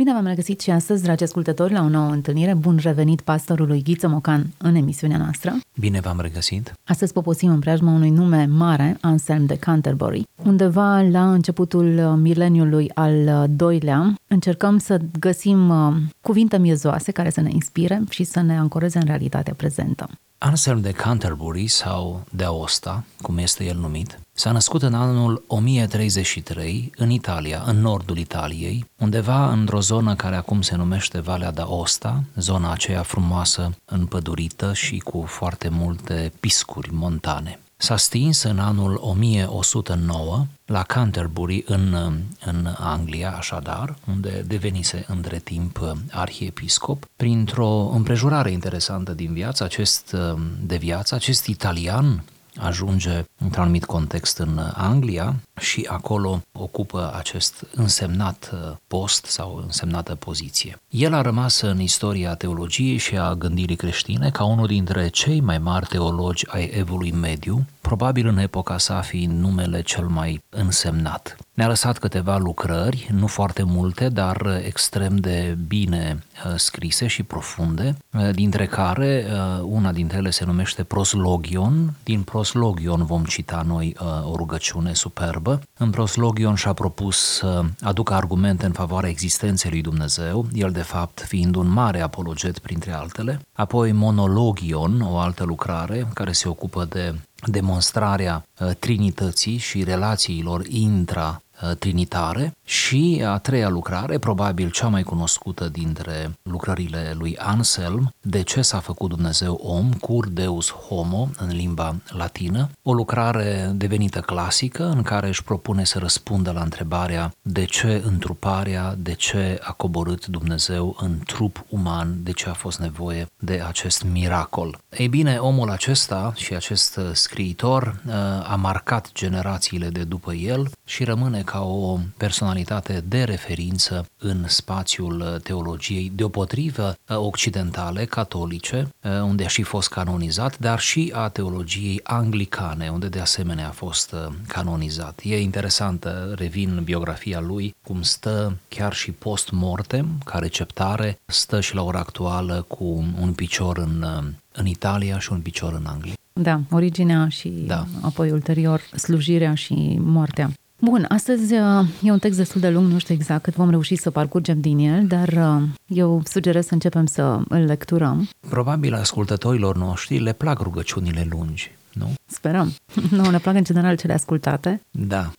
Bine v-am regăsit și astăzi, dragi ascultători, la o nouă întâlnire. Bun revenit pastorului Ghiță Mocan în emisiunea noastră. Bine v-am regăsit! Astăzi poposim în preajma unui nume mare, Anselm de Canterbury. Undeva la începutul mileniului al doilea, încercăm să găsim uh, cuvinte miezoase care să ne inspire și să ne ancoreze în realitatea prezentă. Anselm de Canterbury sau de Aosta, cum este el numit, s-a născut în anul 1033 în Italia, în nordul Italiei, undeva într-o zonă care acum se numește Valea d'Aosta, zona aceea frumoasă, împădurită și cu foarte multe piscuri montane. S-a stins în anul 1109 la Canterbury în, în Anglia, așadar, unde devenise între timp arhiepiscop. Printr-o împrejurare interesantă din viață, acest, de viață, acest italian ajunge într-un anumit context în Anglia și acolo ocupă acest însemnat post sau însemnată poziție. El a rămas în istoria teologiei și a gândirii creștine ca unul dintre cei mai mari teologi ai evului mediu, probabil în epoca sa fiind numele cel mai însemnat. Ne-a lăsat câteva lucrări, nu foarte multe, dar extrem de bine scrise și profunde, dintre care una dintre ele se numește Proslogion. Din Proslogion vom cita noi o rugăciune superbă. În Proslogion și-a propus să aducă argumente în favoarea existenței lui Dumnezeu, el de fapt fiind un mare apologet printre altele. Apoi Monologion, o altă lucrare care se ocupă de demonstrarea trinității și relațiilor intra trinitare și a treia lucrare, probabil cea mai cunoscută dintre lucrările lui Anselm, De ce s-a făcut Dumnezeu om, Cur Deus Homo, în limba latină, o lucrare devenită clasică în care își propune să răspundă la întrebarea de ce întruparea, de ce a coborât Dumnezeu în trup uman, de ce a fost nevoie de acest miracol. Ei bine, omul acesta și acest scriitor a marcat generațiile de după el și rămâne ca o personalitate de referință în spațiul teologiei, deopotrivă occidentale, catolice, unde a și fost canonizat, dar și a teologiei anglicane, unde de asemenea a fost canonizat. E interesantă, revin biografia lui, cum stă chiar și post-mortem, ca receptare, stă și la ora actuală cu un picior în, în Italia și un picior în Anglia. Da, originea și da. apoi ulterior slujirea și moartea. Bun, astăzi uh, e un text destul de lung, nu știu exact cât vom reuși să parcurgem din el, dar uh, eu sugerez să începem să îl lecturăm. Probabil ascultătorilor noștri le plac rugăciunile lungi, nu? Sperăm. Nu, ne plac în general cele ascultate. Da,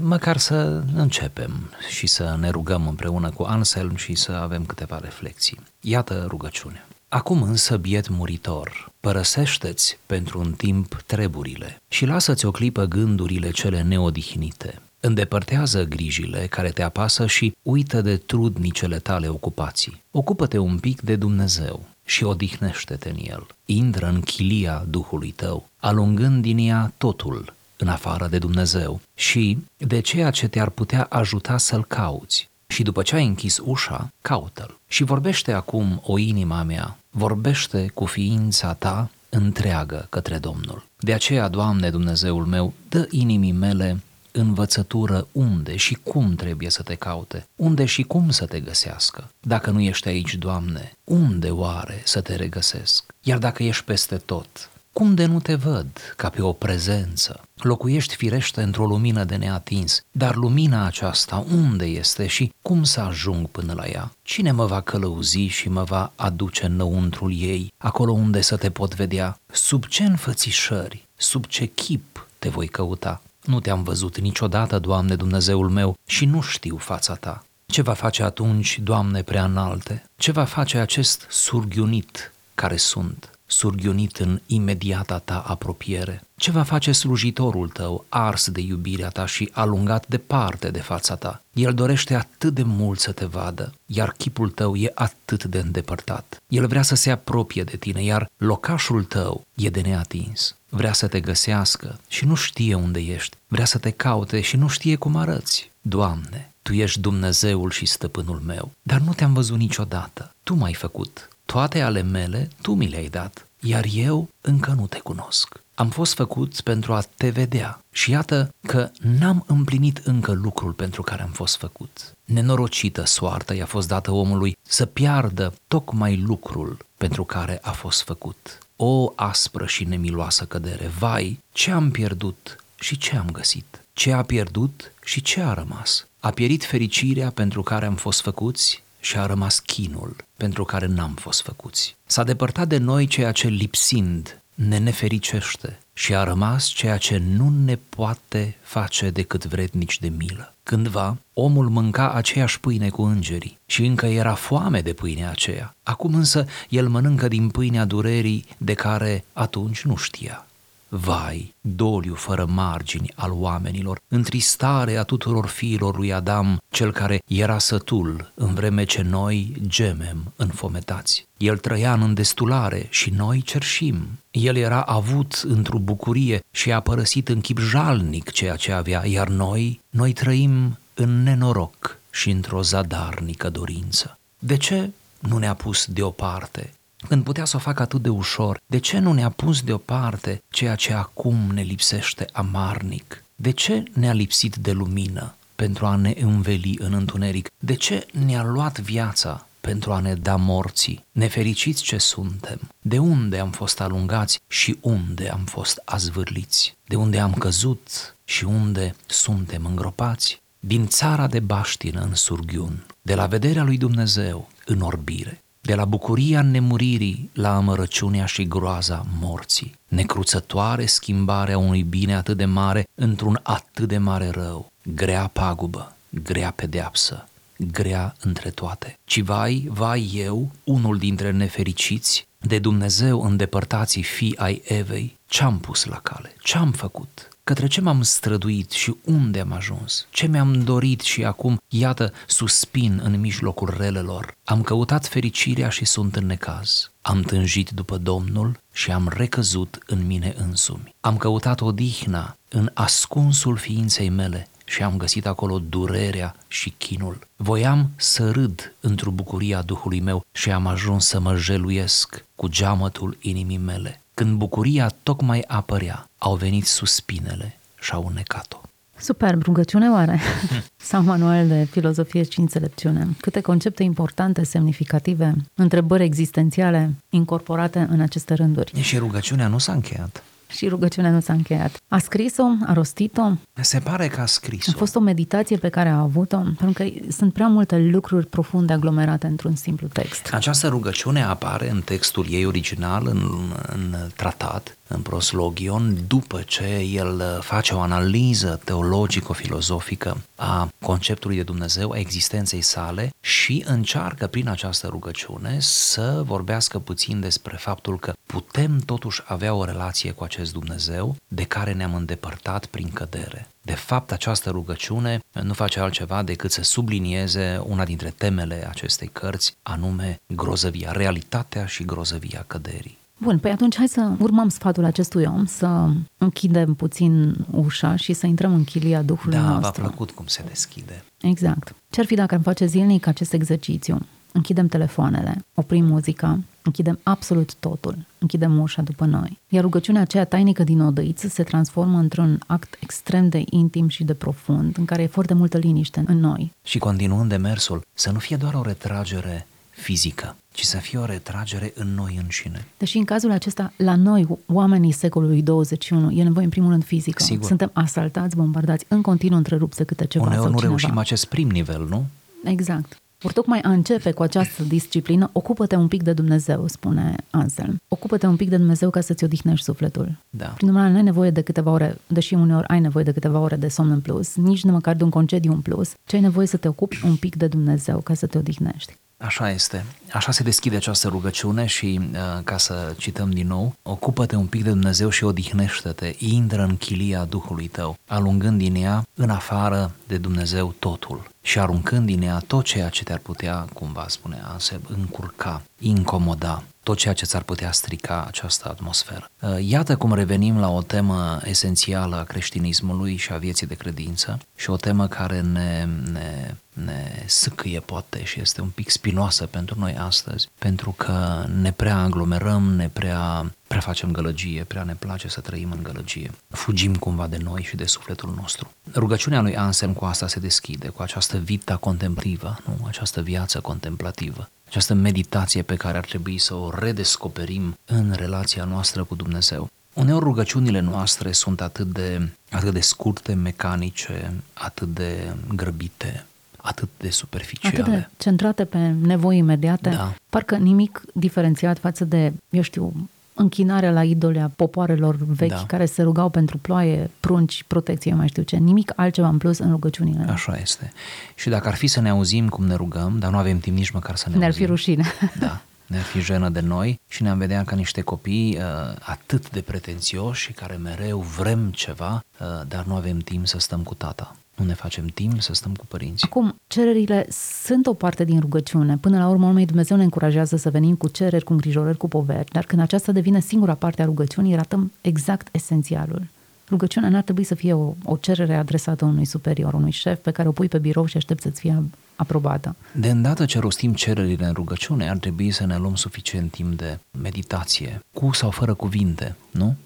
măcar să începem și să ne rugăm împreună cu Anselm și să avem câteva reflexii. Iată rugăciunea. Acum însă, biet muritor, părăsește-ți pentru un timp treburile și lasă-ți o clipă gândurile cele neodihnite. Îndepărtează grijile care te apasă și uită de trudnicele tale ocupații. Ocupă-te un pic de Dumnezeu și odihnește-te în El. Intră în chilia Duhului tău, alungând din ea totul în afară de Dumnezeu și de ceea ce te-ar putea ajuta să-L cauți. Și după ce ai închis ușa, caută-L. Și vorbește acum, o inima mea, vorbește cu ființa ta întreagă către Domnul. De aceea, Doamne Dumnezeul meu, dă inimii mele învățătură unde și cum trebuie să te caute, unde și cum să te găsească. Dacă nu ești aici, Doamne, unde oare să te regăsesc? Iar dacă ești peste tot, cum de nu te văd ca pe o prezență? Locuiești firește într-o lumină de neatins, dar lumina aceasta unde este și cum să ajung până la ea? Cine mă va călăuzi și mă va aduce înăuntrul ei, acolo unde să te pot vedea? Sub ce înfățișări, sub ce chip te voi căuta? Nu te-am văzut niciodată, Doamne Dumnezeul meu, și nu știu fața ta. Ce va face atunci, Doamne prea înalte? Ce va face acest surghiunit care sunt? Surghionit în imediata ta apropiere? Ce va face slujitorul tău, ars de iubirea ta și alungat departe de fața ta? El dorește atât de mult să te vadă, iar chipul tău e atât de îndepărtat. El vrea să se apropie de tine, iar locașul tău e de neatins. Vrea să te găsească și nu știe unde ești. Vrea să te caute și nu știe cum arăți. Doamne, Tu ești Dumnezeul și stăpânul meu, dar nu te-am văzut niciodată. Tu m-ai făcut. Toate ale mele Tu mi le-ai dat, iar eu încă nu te cunosc. Am fost făcut pentru a te vedea și iată că n-am împlinit încă lucrul pentru care am fost făcut. Nenorocită soartă i-a fost dată omului să piardă tocmai lucrul pentru care a fost făcut. O aspră și nemiloasă cădere, vai, ce am pierdut și ce am găsit? Ce a pierdut și ce a rămas? A pierit fericirea pentru care am fost făcuți și a rămas chinul pentru care n-am fost făcuți. S-a depărtat de noi ceea ce lipsind ne nefericește și a rămas ceea ce nu ne poate face decât vrednici de milă. Cândva, omul mânca aceeași pâine cu îngerii și încă era foame de pâinea aceea. Acum însă el mănâncă din pâinea durerii de care atunci nu știa. Vai, doliu fără margini al oamenilor, întristare a tuturor fiilor lui Adam, cel care era sătul, în vreme ce noi gemem înfometați. El trăia în îndestulare și noi cerșim. El era avut într-o bucurie și a părăsit în chip jalnic ceea ce avea, iar noi, noi trăim în nenoroc și într-o zadarnică dorință. De ce nu ne-a pus deoparte când putea să o facă atât de ușor, de ce nu ne-a pus deoparte ceea ce acum ne lipsește amarnic? De ce ne-a lipsit de lumină pentru a ne înveli în întuneric? De ce ne-a luat viața pentru a ne da morții? Nefericiți ce suntem? De unde am fost alungați și unde am fost azvârliți? De unde am căzut și unde suntem îngropați? Din țara de baștină în surghiun, de la vederea lui Dumnezeu în orbire, de la bucuria nemuririi la amărăciunea și groaza morții, necruțătoare schimbarea unui bine atât de mare într-un atât de mare rău, grea pagubă, grea pedeapsă, grea între toate. Ci vai, vai eu, unul dintre nefericiți, de Dumnezeu îndepărtații fii ai Evei, ce-am pus la cale, ce-am făcut? Către ce m-am străduit și unde am ajuns? Ce mi-am dorit și acum, iată, suspin în mijlocul relelor. Am căutat fericirea și sunt în necaz. Am tânjit după Domnul și am recăzut în mine însumi. Am căutat odihna în ascunsul ființei mele și am găsit acolo durerea și chinul. Voiam să râd într-o bucuria Duhului meu și am ajuns să mă jeluiesc cu geamătul inimii mele. Când bucuria tocmai apărea, au venit suspinele și au unecat-o. Superb, rugăciune oare? Sau manual de filozofie și înțelepciune? Câte concepte importante, semnificative, întrebări existențiale incorporate în aceste rânduri. Și rugăciunea nu s-a încheiat și rugăciunea nu s-a încheiat. A scris-o? A rostit-o? Se pare că a scris-o. A fost o meditație pe care a avut-o? Pentru că sunt prea multe lucruri profunde aglomerate într-un simplu text. Această rugăciune apare în textul ei original, în, în tratat, în proslogion, după ce el face o analiză teologico-filozofică a conceptului de Dumnezeu, a existenței sale și încearcă prin această rugăciune să vorbească puțin despre faptul că putem totuși avea o relație cu acest Dumnezeu de care ne-am îndepărtat prin cădere. De fapt, această rugăciune nu face altceva decât să sublinieze una dintre temele acestei cărți, anume grozăvia, realitatea și grozăvia căderii. Bun, păi atunci hai să urmăm sfatul acestui om, să închidem puțin ușa și să intrăm în chilia Duhului da, nostru. Da, v-a plăcut cum se deschide. Exact. Ce-ar fi dacă am face zilnic acest exercițiu? Închidem telefoanele, oprim muzica, închidem absolut totul, închidem ușa după noi. Iar rugăciunea aceea tainică din odăiță se transformă într-un act extrem de intim și de profund, în care e foarte multă liniște în noi. Și continuând demersul, să nu fie doar o retragere fizică, ci să fie o retragere în noi înșine. Deși în cazul acesta, la noi, oamenii secolului 21, e nevoie în primul rând fizică. Sigur. Suntem asaltați, bombardați, în continuu întrerupse câte ceva Uneori sau nu cineva. reușim acest prim nivel, nu? Exact. Ori tocmai a începe cu această disciplină, ocupă-te un pic de Dumnezeu, spune Anselm. Ocupă-te un pic de Dumnezeu ca să-ți odihnești sufletul. Da. Prin urmare, nu ai nevoie de câteva ore, deși uneori ai nevoie de câteva ore de somn în plus, nici nu măcar de un concediu în plus, ci ai nevoie să te ocupi un pic de Dumnezeu ca să te odihnești. Așa este. Așa se deschide această rugăciune și, uh, ca să cităm din nou, ocupă-te un pic de Dumnezeu și odihnește-te, intră în chilia Duhului tău, alungând din ea în afară de Dumnezeu totul și aruncând din ea tot ceea ce te-ar putea, cumva spune se încurca, incomoda, tot ceea ce ți-ar putea strica această atmosferă. Uh, iată cum revenim la o temă esențială a creștinismului și a vieții de credință și o temă care ne, ne, ne sâcâie poate și este un pic spinoasă pentru noi astăzi, pentru că ne prea aglomerăm, ne prea, prea facem gălăgie, prea ne place să trăim în gălăgie. Fugim cumva de noi și de sufletul nostru. Rugăciunea lui Anselm cu asta se deschide, cu această vita contemplativă, nu? această viață contemplativă această meditație pe care ar trebui să o redescoperim în relația noastră cu Dumnezeu. Uneori rugăciunile noastre sunt atât de, atât de scurte, mecanice, atât de grăbite, atât de superficiale. Atât de centrate pe nevoi imediate, da. parcă nimic diferențiat față de, eu știu, închinarea la idole a popoarelor vechi da. care se rugau pentru ploaie, prunci, protecție, mai știu ce. Nimic altceva în plus în rugăciunile. Așa este. Și dacă ar fi să ne auzim cum ne rugăm, dar nu avem timp nici măcar să ne, ne auzim. Ne-ar fi rușine. Da. Ne-ar fi jenă de noi și ne-am vedea ca niște copii uh, atât de pretențioși și care mereu vrem ceva, uh, dar nu avem timp să stăm cu tata nu ne facem timp să stăm cu părinții. Acum, cererile sunt o parte din rugăciune. Până la urmă, urmei, Dumnezeu ne încurajează să venim cu cereri, cu îngrijorări, cu poveri, dar când aceasta devine singura parte a rugăciunii, ratăm exact esențialul. Rugăciunea n-ar trebui să fie o, o cerere adresată unui superior, unui șef pe care o pui pe birou și aștept să-ți fie aprobată. De îndată ce rostim cererile în rugăciune, ar trebui să ne luăm suficient timp de meditație, cu sau fără cuvinte, nu?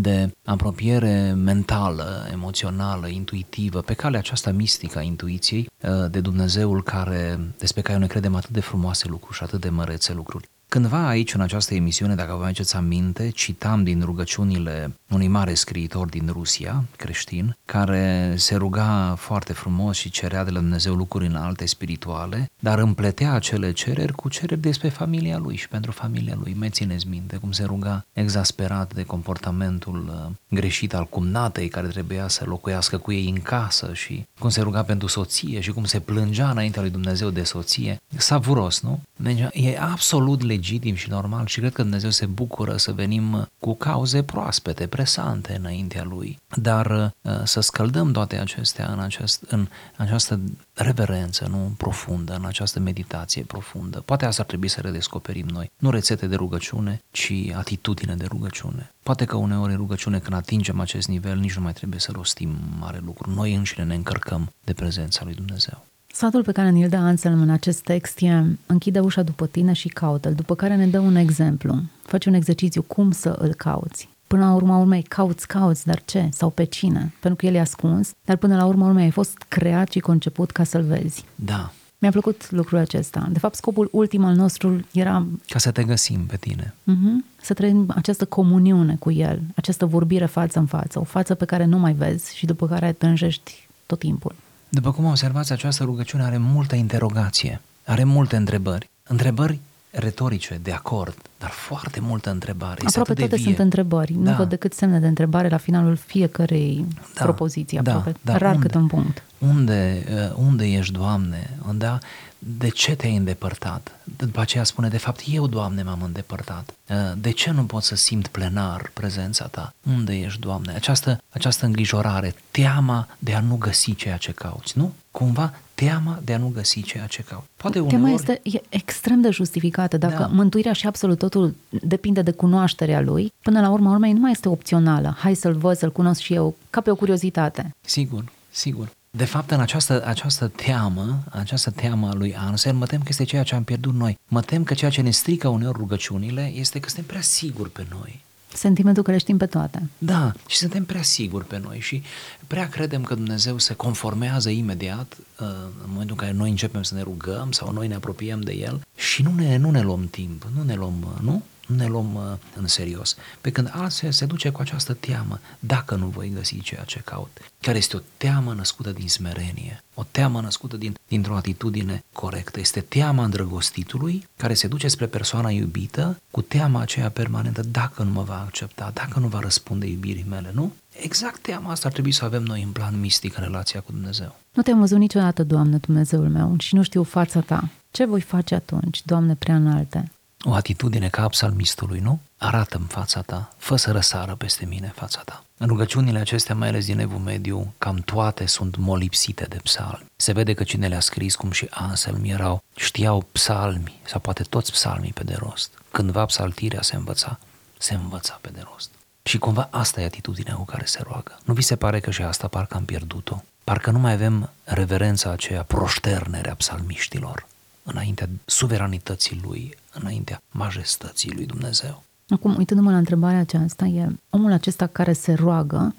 De apropiere mentală, emoțională, intuitivă, pe calea aceasta mistică a intuiției uh, de Dumnezeul care, despre care noi credem atât de frumoase lucruri și atât de mărețe lucruri. Cândva aici, în această emisiune, dacă vă aduceți aminte, citam din rugăciunile unui mare scriitor din Rusia, creștin, care se ruga foarte frumos și cerea de la Dumnezeu lucruri înalte spirituale, dar împletea acele cereri cu cereri despre familia lui și pentru familia lui. Mai țineți minte cum se ruga exasperat de comportamentul uh, greșit al cumnatei care trebuia să locuiască cu ei în casă și cum se ruga pentru soție și cum se plângea înaintea lui Dumnezeu de soție. Savuros, nu? Deci e absolut legitim și normal și cred că Dumnezeu se bucură să venim cu cauze proaspete, presante înaintea Lui. Dar uh, să scăldăm toate acestea în, acest, în această reverență nu profundă, în această meditație profundă. Poate asta ar trebui să redescoperim noi. Nu rețete de rugăciune, ci atitudine de rugăciune. Poate că uneori în rugăciune, când atingem acest nivel, nici nu mai trebuie să rostim mare lucru. Noi înșine ne încărcăm de prezența lui Dumnezeu. Sfatul pe care ne-l dă Anselm în acest text e închide ușa după tine și caută-l, după care ne dă un exemplu. Faci un exercițiu cum să îl cauți. Până la urma urmei, cauți, cauți, dar ce? Sau pe cine? Pentru că el e ascuns, dar până la urma urmei ai fost creat și conceput ca să-l vezi. Da. Mi-a plăcut lucrul acesta. De fapt, scopul ultim al nostru era... Ca să te găsim pe tine. Uh-huh, să trăim această comuniune cu el, această vorbire față în față, o față pe care nu mai vezi și după care tânjești tot timpul. După cum observați, această rugăciune are multă interogație, are multe întrebări. Întrebări retorice, de acord, dar foarte multă întrebare. Aproape toate vie. sunt întrebări. Da. Nu văd decât semne de întrebare la finalul fiecărei da, propoziții, da, aproape. Da, rar unde, cât un punct. Unde, uh, unde ești, Doamne? Da? De ce te-ai îndepărtat? După aceea spune, de fapt, eu, Doamne, m-am îndepărtat. Uh, de ce nu pot să simt plenar prezența Ta? Unde ești, Doamne? Această, această îngrijorare, teama de a nu găsi ceea ce cauți, nu? Cumva teama de a nu găsi ceea ce caut. Poate uneori... Teama este e extrem de justificată. Dacă da. mântuirea și absolut totul depinde de cunoașterea lui, până la urma urmei nu mai este opțională. Hai să-l văd, să-l cunosc și eu, ca pe o curiozitate. Sigur, sigur. De fapt, în această, această teamă, această teamă a lui Ansel, mă tem că este ceea ce am pierdut noi. Mă tem că ceea ce ne strică uneori rugăciunile este că suntem prea siguri pe noi. Sentimentul că le știm pe toate. Da, și suntem prea siguri pe noi și prea credem că Dumnezeu se conformează imediat uh, în momentul în care noi începem să ne rugăm sau noi ne apropiem de El și nu ne, nu ne luăm timp, nu ne luăm, uh, nu? Nu ne luăm uh, în serios. Pe când altfel se duce cu această teamă, dacă nu voi găsi ceea ce caut, care este o teamă născută din smerenie, o teamă născută din, dintr-o atitudine corectă. Este teama îndrăgostitului care se duce spre persoana iubită cu teama aceea permanentă, dacă nu mă va accepta, dacă nu va răspunde iubirii mele, nu? Exact teama asta ar trebui să avem noi în plan mistic în relația cu Dumnezeu. Nu te-am văzut niciodată, Doamne, Dumnezeul meu, și nu știu fața Ta. Ce voi face atunci, Doamne prea înalte? O atitudine ca a psalmistului, nu? Arată-mi fața ta, fă să răsară peste mine fața ta. În rugăciunile acestea, mai ales din Evul Mediu, cam toate sunt molipsite de psalmi. Se vede că cine le-a scris, cum și Anselm, erau, știau psalmi, sau poate toți psalmii pe de rost. Cândva psaltirea se învăța, se învăța pe de rost. Și cumva asta e atitudinea cu care se roagă. Nu vi se pare că și asta parcă am pierdut-o? Parcă nu mai avem reverența aceea proșternerea psalmiștilor înaintea suveranității lui, înaintea majestății lui Dumnezeu. Acum, uitându-mă la întrebarea aceasta, e omul acesta care se roagă,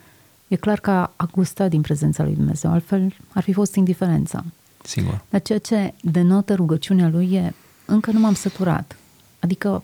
e clar că a gustat din prezența lui Dumnezeu, altfel ar fi fost indiferența. Sigur. Dar ceea ce denotă rugăciunea lui e, încă nu m-am săturat. Adică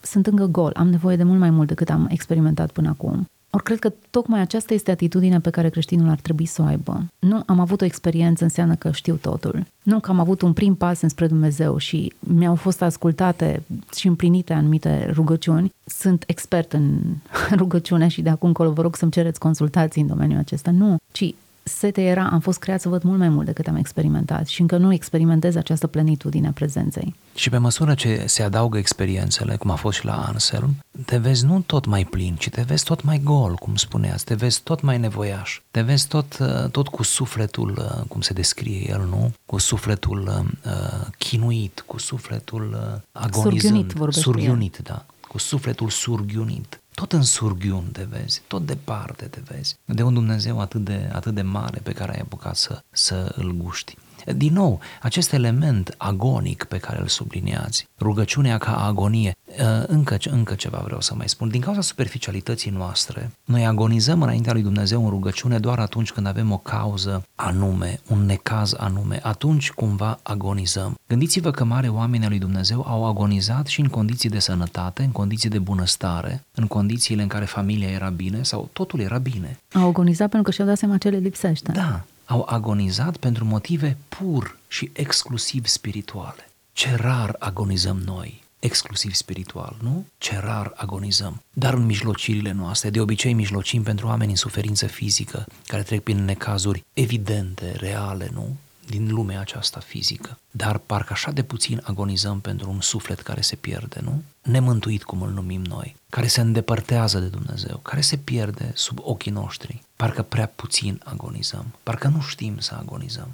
sunt încă gol, am nevoie de mult mai mult decât am experimentat până acum. Ori cred că tocmai aceasta este atitudinea pe care creștinul ar trebui să o aibă. Nu am avut o experiență înseamnă că știu totul. Nu că am avut un prim pas înspre Dumnezeu și mi-au fost ascultate și împlinite anumite rugăciuni. Sunt expert în rugăciune și de acum încolo vă rog să-mi cereți consultații în domeniul acesta. Nu, ci sete era, am fost creat să văd mult mai mult decât am experimentat și încă nu experimentez această plenitudine a prezenței. Și pe măsură ce se adaugă experiențele, cum a fost și la Anselm, te vezi nu tot mai plin, ci te vezi tot mai gol, cum spuneați, te vezi tot mai nevoiaș, te vezi tot, uh, tot cu sufletul, uh, cum se descrie el, nu? Cu sufletul uh, chinuit, cu sufletul uh, agonizând. Surghiunit, surghiunit da. Cu sufletul surghiunit tot în surghiun te vezi, tot departe te vezi, de un Dumnezeu atât de, atât de mare pe care ai apucat să, să îl guști. Din nou, acest element agonic pe care îl subliniați, rugăciunea ca agonie, ă, încă, încă ceva vreau să mai spun. Din cauza superficialității noastre, noi agonizăm înaintea lui Dumnezeu în rugăciune doar atunci când avem o cauză anume, un necaz anume, atunci cumva agonizăm. Gândiți-vă că mare oameni al lui Dumnezeu au agonizat și în condiții de sănătate, în condiții de bunăstare, în condițiile în care familia era bine sau totul era bine. Au agonizat pentru că și-au dat seama ce le lipsește. Da, au agonizat pentru motive pur și exclusiv spirituale. Ce rar agonizăm noi, exclusiv spiritual, nu? Ce rar agonizăm. Dar în mijlocirile noastre, de obicei mijlocim pentru oameni în suferință fizică, care trec prin necazuri evidente, reale, nu? Din lumea aceasta fizică. Dar parcă așa de puțin agonizăm pentru un suflet care se pierde, nu? Nemântuit, cum îl numim noi, care se îndepărtează de Dumnezeu, care se pierde sub ochii noștri. Parcă prea puțin agonizăm, parcă nu știm să agonizăm,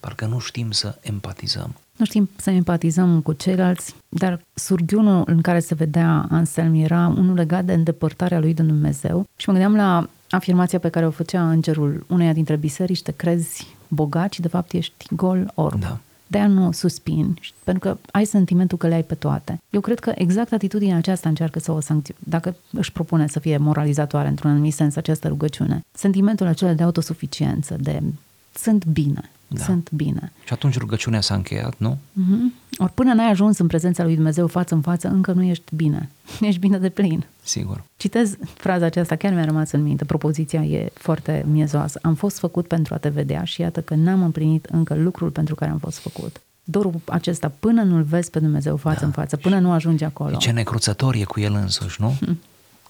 parcă nu știm să empatizăm. Nu știm să empatizăm cu ceilalți, dar surghiunul în care se vedea Anselm era unul legat de îndepărtarea lui de Dumnezeu și mă gândeam la afirmația pe care o făcea îngerul uneia dintre biserici, te crezi bogat și de fapt ești gol orb. Da. De-aia nu suspin, pentru că ai sentimentul că le ai pe toate. Eu cred că exact atitudinea aceasta încearcă să o sancționeze, dacă își propune să fie moralizatoare într-un anumit sens această rugăciune. Sentimentul acela de autosuficiență, de sunt bine, da. sunt bine. Și atunci rugăciunea s-a încheiat, nu? Mm-hmm. Ori până n-ai ajuns în prezența lui Dumnezeu față în față, încă nu ești bine. Ești bine de plin. Sigur. Citez fraza aceasta, chiar mi-a rămas în minte, propoziția e foarte miezoasă. Am fost făcut pentru a te vedea și iată că n-am împlinit încă lucrul pentru care am fost făcut. Dorul acesta, până nu-L vezi pe Dumnezeu față da. în față, până nu ajungi acolo. Ce necruțător e cu El însuși, nu? Hmm.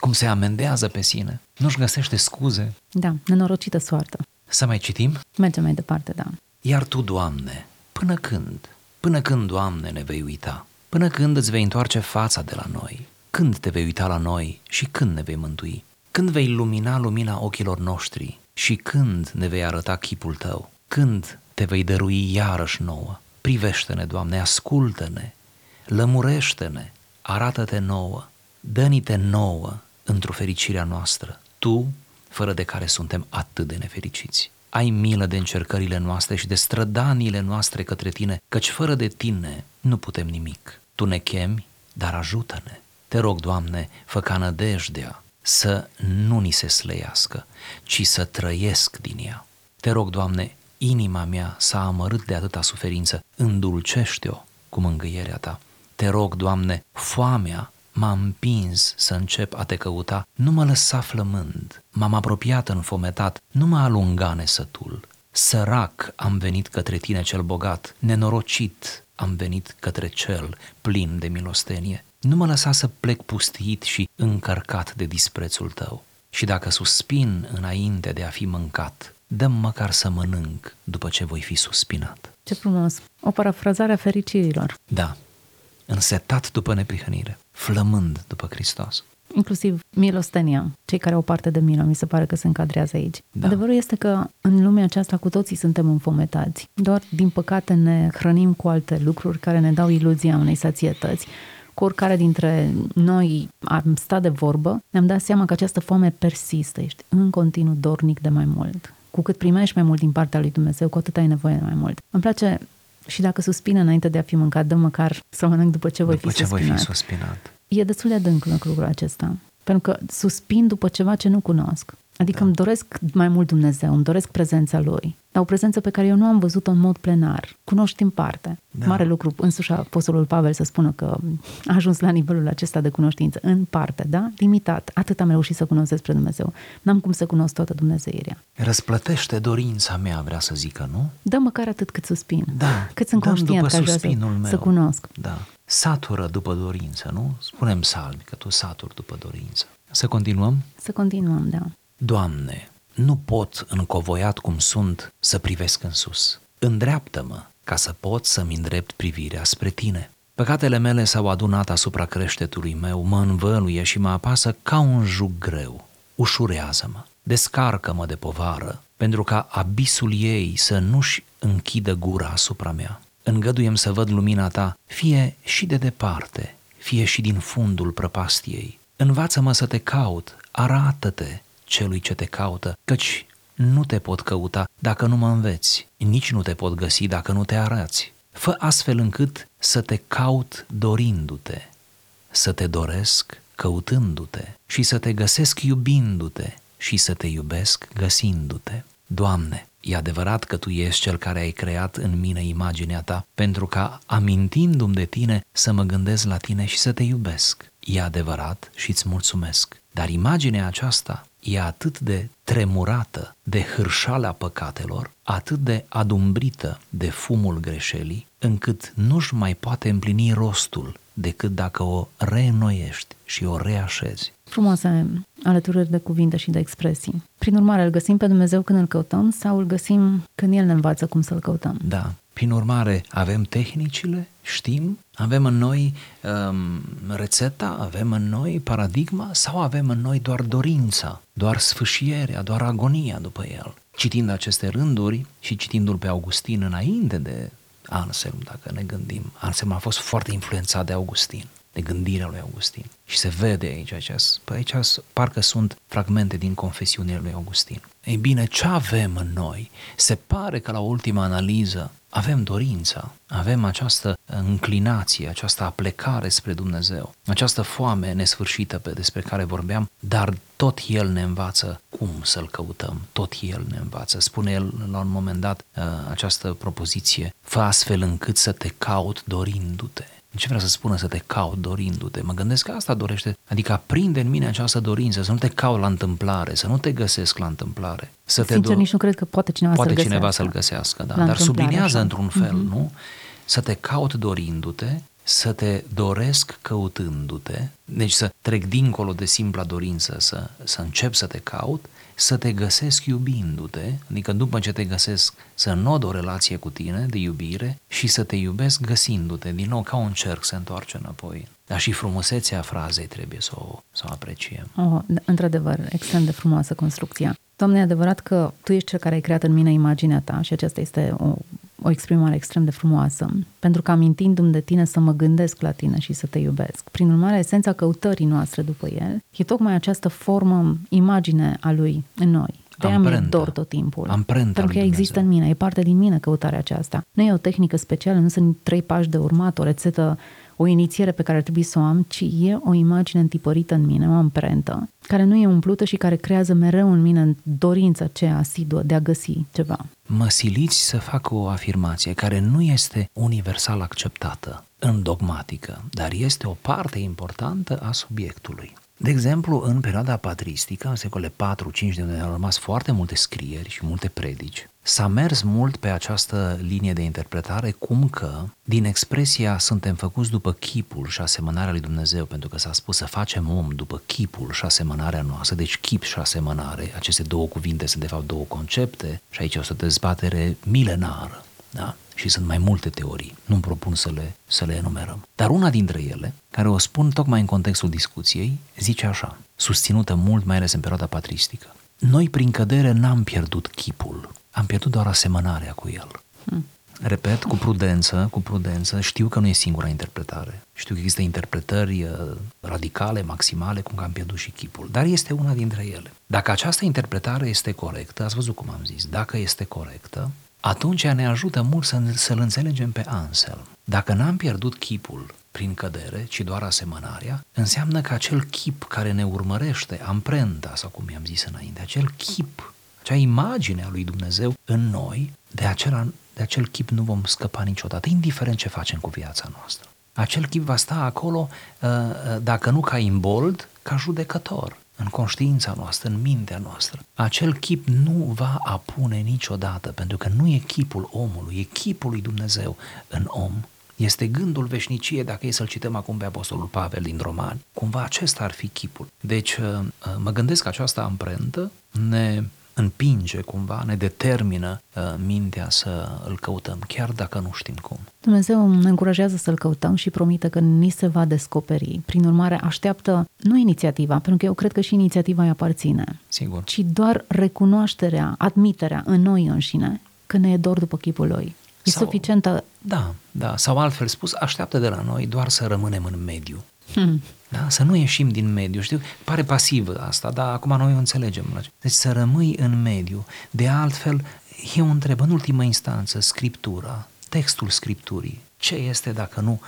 Cum se amendează pe sine. Nu-și găsește scuze. Da, nenorocită soartă. Să mai citim? Mergem mai departe, da. Iar Tu, Doamne, până când? Până când, Doamne, ne vei uita? Până când îți vei întoarce fața de la noi? Când te vei uita la noi și când ne vei mântui? Când vei lumina lumina ochilor noștri și când ne vei arăta chipul Tău? Când te vei dărui iarăși nouă? Privește-ne, Doamne, ascultă-ne, lămurește-ne, arată-te nouă, dă-ni-te nouă într-o fericirea noastră, Tu, fără de care suntem atât de nefericiți ai milă de încercările noastre și de strădanile noastre către tine, căci fără de tine nu putem nimic. Tu ne chemi, dar ajută-ne. Te rog, Doamne, fă ca nădejdea să nu ni se slăiască, ci să trăiesc din ea. Te rog, Doamne, inima mea s-a amărât de atâta suferință, îndulcește-o cu mângâierea Ta. Te rog, Doamne, foamea m-a împins să încep a te căuta, nu mă lăsa flămând, m-am apropiat înfometat, nu mă alunga nesătul. Sărac am venit către tine cel bogat, nenorocit am venit către cel plin de milostenie. Nu mă lăsa să plec pustit și încărcat de disprețul tău. Și dacă suspin înainte de a fi mâncat, dăm măcar să mănânc după ce voi fi suspinat. Ce frumos. O parafrazare a fericirilor. Da, însetat după neprihănire, flămând după Hristos. Inclusiv milostenia, cei care au parte de milă, mi se pare că se încadrează aici. Da. Adevărul este că în lumea aceasta cu toții suntem înfometați. Doar, din păcate, ne hrănim cu alte lucruri care ne dau iluzia unei sațietăți. Cu oricare dintre noi am stat de vorbă, ne-am dat seama că această foame persistă, ești în continuu dornic de mai mult. Cu cât primești mai mult din partea lui Dumnezeu, cu atât ai nevoie de mai mult. Îmi place și dacă suspină înainte de a fi mâncat, dă măcar să mănânc după ce voi după fi ce voi suspinat. fi suspinat. E destul de adânc lucrul acesta. Pentru că suspin după ceva ce nu cunosc. Adică da. îmi doresc mai mult Dumnezeu, îmi doresc prezența Lui. Dar o prezență pe care eu nu am văzut-o în mod plenar. Cunoști în parte. Da. Mare lucru însuși Apostolul Pavel să spună că a ajuns la nivelul acesta de cunoștință. În parte, da? Limitat. Atât am reușit să cunosc despre Dumnezeu. N-am cum să cunosc toată Dumnezeirea. Răsplătește dorința mea, vrea să zică, nu? Dă măcar atât cât suspin. Da, Cât sunt dăm conștient după că aș vrea să, suspinul meu. să cunosc. Da. Satură după dorință, nu? Spunem psalmi că tu saturi după dorință. Să continuăm? Să continuăm, da. Doamne, nu pot, încovoiat cum sunt, să privesc în sus. Îndreaptă-mă ca să pot să-mi îndrept privirea spre Tine. Păcatele mele s-au adunat asupra creștetului meu, mă învăluie și mă apasă ca un jug greu. Ușurează-mă, descarcă-mă de povară, pentru ca abisul ei să nu-și închidă gura asupra mea. Îngăduiem să văd lumina Ta, fie și de departe, fie și din fundul prăpastiei. Învață-mă să te caut, arată-te celui ce te caută, căci nu te pot căuta dacă nu mă înveți, nici nu te pot găsi dacă nu te arăți. Fă astfel încât să te caut dorindu-te, să te doresc căutându-te și să te găsesc iubindu-te și să te iubesc găsindu-te. Doamne, e adevărat că Tu ești Cel care ai creat în mine imaginea Ta, pentru ca, amintindu-mi de Tine, să mă gândesc la Tine și să Te iubesc. E adevărat și îți mulțumesc. Dar imaginea aceasta e atât de tremurată de hârșalea păcatelor, atât de adumbrită de fumul greșelii, încât nu-și mai poate împlini rostul decât dacă o reînnoiești și o reașezi. Frumoase alăturări de cuvinte și de expresii. Prin urmare, îl găsim pe Dumnezeu când îl căutăm sau îl găsim când El ne învață cum să-l căutăm? Da. Prin urmare, avem tehnicile, știm, avem în noi um, rețeta, avem în noi paradigma sau avem în noi doar dorința, doar sfâșierea, doar agonia după el. Citind aceste rânduri și citindu-l pe Augustin înainte de Anselm, dacă ne gândim, Anselm a fost foarte influențat de Augustin de gândirea lui Augustin. Și se vede aici, aici, pe aici parcă sunt fragmente din confesiunile lui Augustin. Ei bine, ce avem în noi? Se pare că la ultima analiză avem dorința, avem această înclinație, această aplecare spre Dumnezeu, această foame nesfârșită pe despre care vorbeam, dar tot El ne învață cum să-L căutăm, tot El ne învață. Spune El la un moment dat uh, această propoziție, fă astfel încât să te caut dorindu-te. Ce vrea să spună să te caut dorindu-te? Mă gândesc că asta dorește, adică aprinde în mine această dorință, să nu te caut la întâmplare, să nu te găsesc la întâmplare. Să te Sincer, do- nici nu cred că poate cineva poate să-l cineva găsească. să-l găsească, da. La Dar întâmplare, sublinează așa. într-un fel, Mhm. nu? Să te caut dorindu-te, să te doresc căutându-te, deci să trec dincolo de simpla dorință, să, să încep să te caut, să te găsesc iubindu-te, adică după ce te găsesc să nod o relație cu tine de iubire și să te iubesc găsindu-te, din nou ca un cerc se întoarce înapoi. Dar și frumusețea frazei trebuie să o, să o apreciem. Oh, într-adevăr, extrem de frumoasă construcția. Doamne, e adevărat că Tu ești Cel care ai creat în mine imaginea Ta și aceasta este o, o exprimare extrem de frumoasă, pentru că amintindu-mi de Tine să mă gândesc la Tine și să Te iubesc. Prin urmare, esența căutării noastre după El e tocmai această formă, imagine a Lui în noi. De aia mi-e Amprenta. dor tot timpul. Amprenta Pentru că lui ea există Dumnezeu. în mine, e parte din mine căutarea aceasta. Nu e o tehnică specială, nu sunt trei pași de urmat, o rețetă, o inițiere pe care ar trebui să o am, ci e o imagine întipărită în mine, o amprentă, care nu e umplută și care creează mereu în mine dorința aceea asiduă de a găsi ceva. Mă siliți să fac o afirmație care nu este universal acceptată în dogmatică, dar este o parte importantă a subiectului. De exemplu, în perioada patristică, în secolele 4-5, de unde au rămas foarte multe scrieri și multe predici, s-a mers mult pe această linie de interpretare, cum că, din expresia suntem făcuți după chipul și asemănarea lui Dumnezeu, pentru că s-a spus să facem om după chipul și asemănarea noastră, deci chip și asemănare, aceste două cuvinte sunt de fapt două concepte și aici o să dezbatere milenară. Da? Și sunt mai multe teorii, nu-mi propun să le, să le enumerăm. Dar una dintre ele, care o spun tocmai în contextul discuției, zice așa, susținută mult mai ales în perioada patristică. Noi prin cădere n-am pierdut chipul, am pierdut doar asemănarea cu el. Hmm. Repet, cu prudență, cu prudență, știu că nu e singura interpretare. Știu că există interpretări uh, radicale, maximale, cum că am pierdut și chipul, dar este una dintre ele. Dacă această interpretare este corectă, ați văzut cum am zis, dacă este corectă, atunci ne ajută mult să, să-l înțelegem pe Anselm. Dacă n-am pierdut chipul prin cădere, ci doar asemănarea, înseamnă că acel chip care ne urmărește, amprenta, sau cum i-am zis înainte, acel chip, acea imagine a lui Dumnezeu în noi, de, acela, de acel chip nu vom scăpa niciodată, indiferent ce facem cu viața noastră. Acel chip va sta acolo, uh, uh, dacă nu ca imbold, ca judecător în conștiința noastră, în mintea noastră. Acel chip nu va apune niciodată, pentru că nu e chipul omului, e chipul lui Dumnezeu în om. Este gândul veșnicie, dacă e să-l cităm acum pe Apostolul Pavel din Romani. Cumva acesta ar fi chipul. Deci uh, mă gândesc că această amprentă ne împinge cumva, ne determină uh, mintea să îl căutăm, chiar dacă nu știm cum. Dumnezeu ne încurajează să-l căutăm și promite că ni se va descoperi. Prin urmare, așteaptă nu inițiativa, pentru că eu cred că și inițiativa îi aparține, Sigur. ci doar recunoașterea, admiterea în noi înșine că ne e dor după chipul lui. E Sau- suficientă Da, da, sau altfel spus, așteaptă de la noi doar să rămânem în mediu. Hmm. Da? Să nu ieșim din mediu. Știu, pare pasiv asta, dar acum noi o înțelegem. Deci să rămâi în mediu. De altfel, eu întreb în ultimă instanță Scriptura, textul Scripturii, ce este dacă nu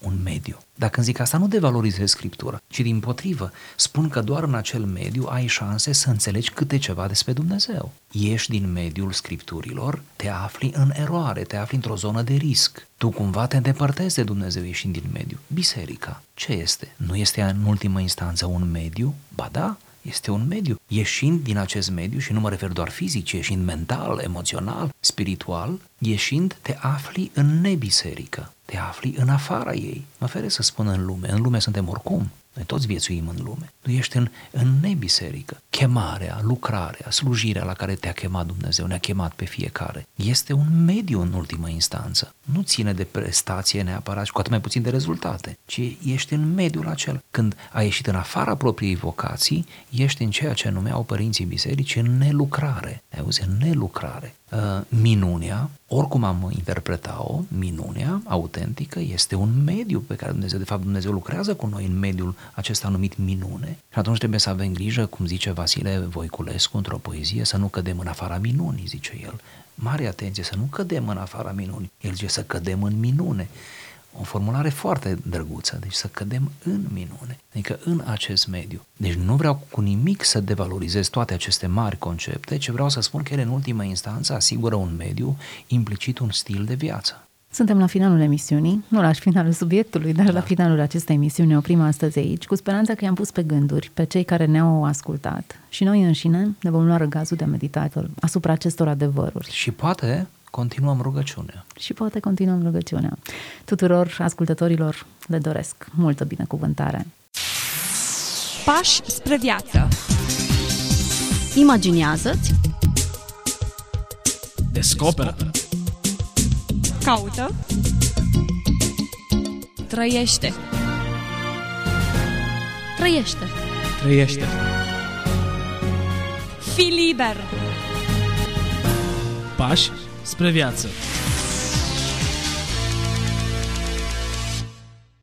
un mediu? Dacă îmi zic asta, nu devalorizez Scriptura, ci din potrivă, spun că doar în acel mediu ai șanse să înțelegi câte ceva despre Dumnezeu. Ieși din mediul Scripturilor, te afli în eroare, te afli într-o zonă de risc. Tu cumva te îndepărtezi de Dumnezeu ieșind din mediu. Biserica, ce este? Nu este în ultimă instanță un mediu? Ba da, este un mediu. Ieșind din acest mediu, și nu mă refer doar fizic, ci ieșind mental, emoțional, spiritual, ieșind te afli în nebiserică, te afli în afara ei. Mă fere să spun în lume, în lume suntem oricum, noi toți viețuim în lume. Tu ești în, în nebiserică. Chemarea, lucrarea, slujirea la care te-a chemat Dumnezeu, ne-a chemat pe fiecare, este un mediu în ultimă instanță. Nu ține de prestație neapărat și cu atât mai puțin de rezultate, ci ești în mediul acel. Când ai ieșit în afara propriei vocații, ești în ceea ce numeau părinții bisericii în nelucrare. Ai auzit? În nelucrare. Uh, minunea, oricum am interpretat-o, minunea autentică este un mediu pe care Dumnezeu, de fapt Dumnezeu lucrează cu noi în mediul acesta numit minune și atunci trebuie să avem grijă, cum zice Vasile Voiculescu într-o poezie, să nu cădem în afara minunii, zice el. Mare atenție, să nu cădem în afara minunii. El zice să cădem în minune. O formulare foarte drăguță, deci să cădem în minune, adică în acest mediu. Deci nu vreau cu nimic să devalorizez toate aceste mari concepte, ci vreau să spun că ele în ultima instanță asigură un mediu, implicit un stil de viață. Suntem la finalul emisiunii, nu la finalul subiectului, dar da. la finalul acestei emisiuni ne oprim astăzi aici, cu speranța că i-am pus pe gânduri pe cei care ne-au ascultat și noi înșine ne vom lua răgazul de meditat asupra acestor adevăruri. Și poate continuăm rugăciunea. Și poate continuăm rugăciunea. Tuturor ascultătorilor le doresc multă binecuvântare. Pași spre viață. Imaginează-ți, Descoperă. Caută. Trăiește. trăiește. Trăiește. Fii liber. Pași spre viață.